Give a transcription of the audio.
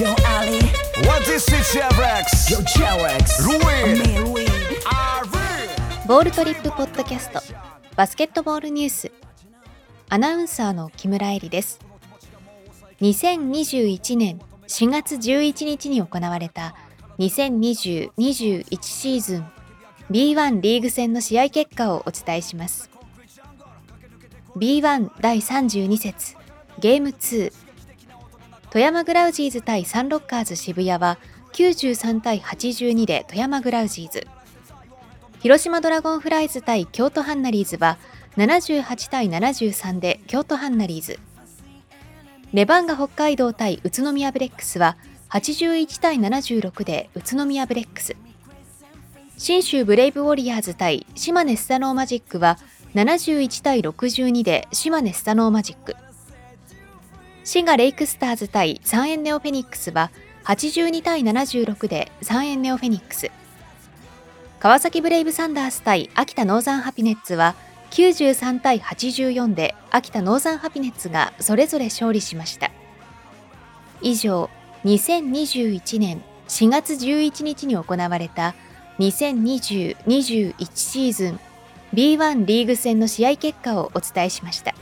Yo Ali. What is it, Chevrex? Yo Cherex Ruin. Me ボールトリップポッドキャスト。バスケットボールニュース。アナウンサーの木村恵里です。2021年4月11日に行われた2020-21シーズン B1 リーグ戦の試合結果をお伝えします。B1 第32節ゲーム2富山グラウジーズ対サンロッカーズ渋谷は93対82で富山グラウジーズ。広島ドラゴンフライズ対京都ハンナリーズは78対73で京都ハンナリーズ。レバンガ北海道対宇都宮ブレックスは81対76で宇都宮ブレックス。信州ブレイブウォリアーズ対島根スサノーマジックは71対62で島根スサノーマジック。滋賀レイクスターズ対サンエンネオフェニックスは82対76でサンエンネオフェニックス川崎ブレイブサンダース対秋田ノーザンハピネッツは93対84で秋田ノーザンハピネッツがそれぞれ勝利しました以上2021年4月11日に行われた2020-21シーズン B1 リーグ戦の試合結果をお伝えしました。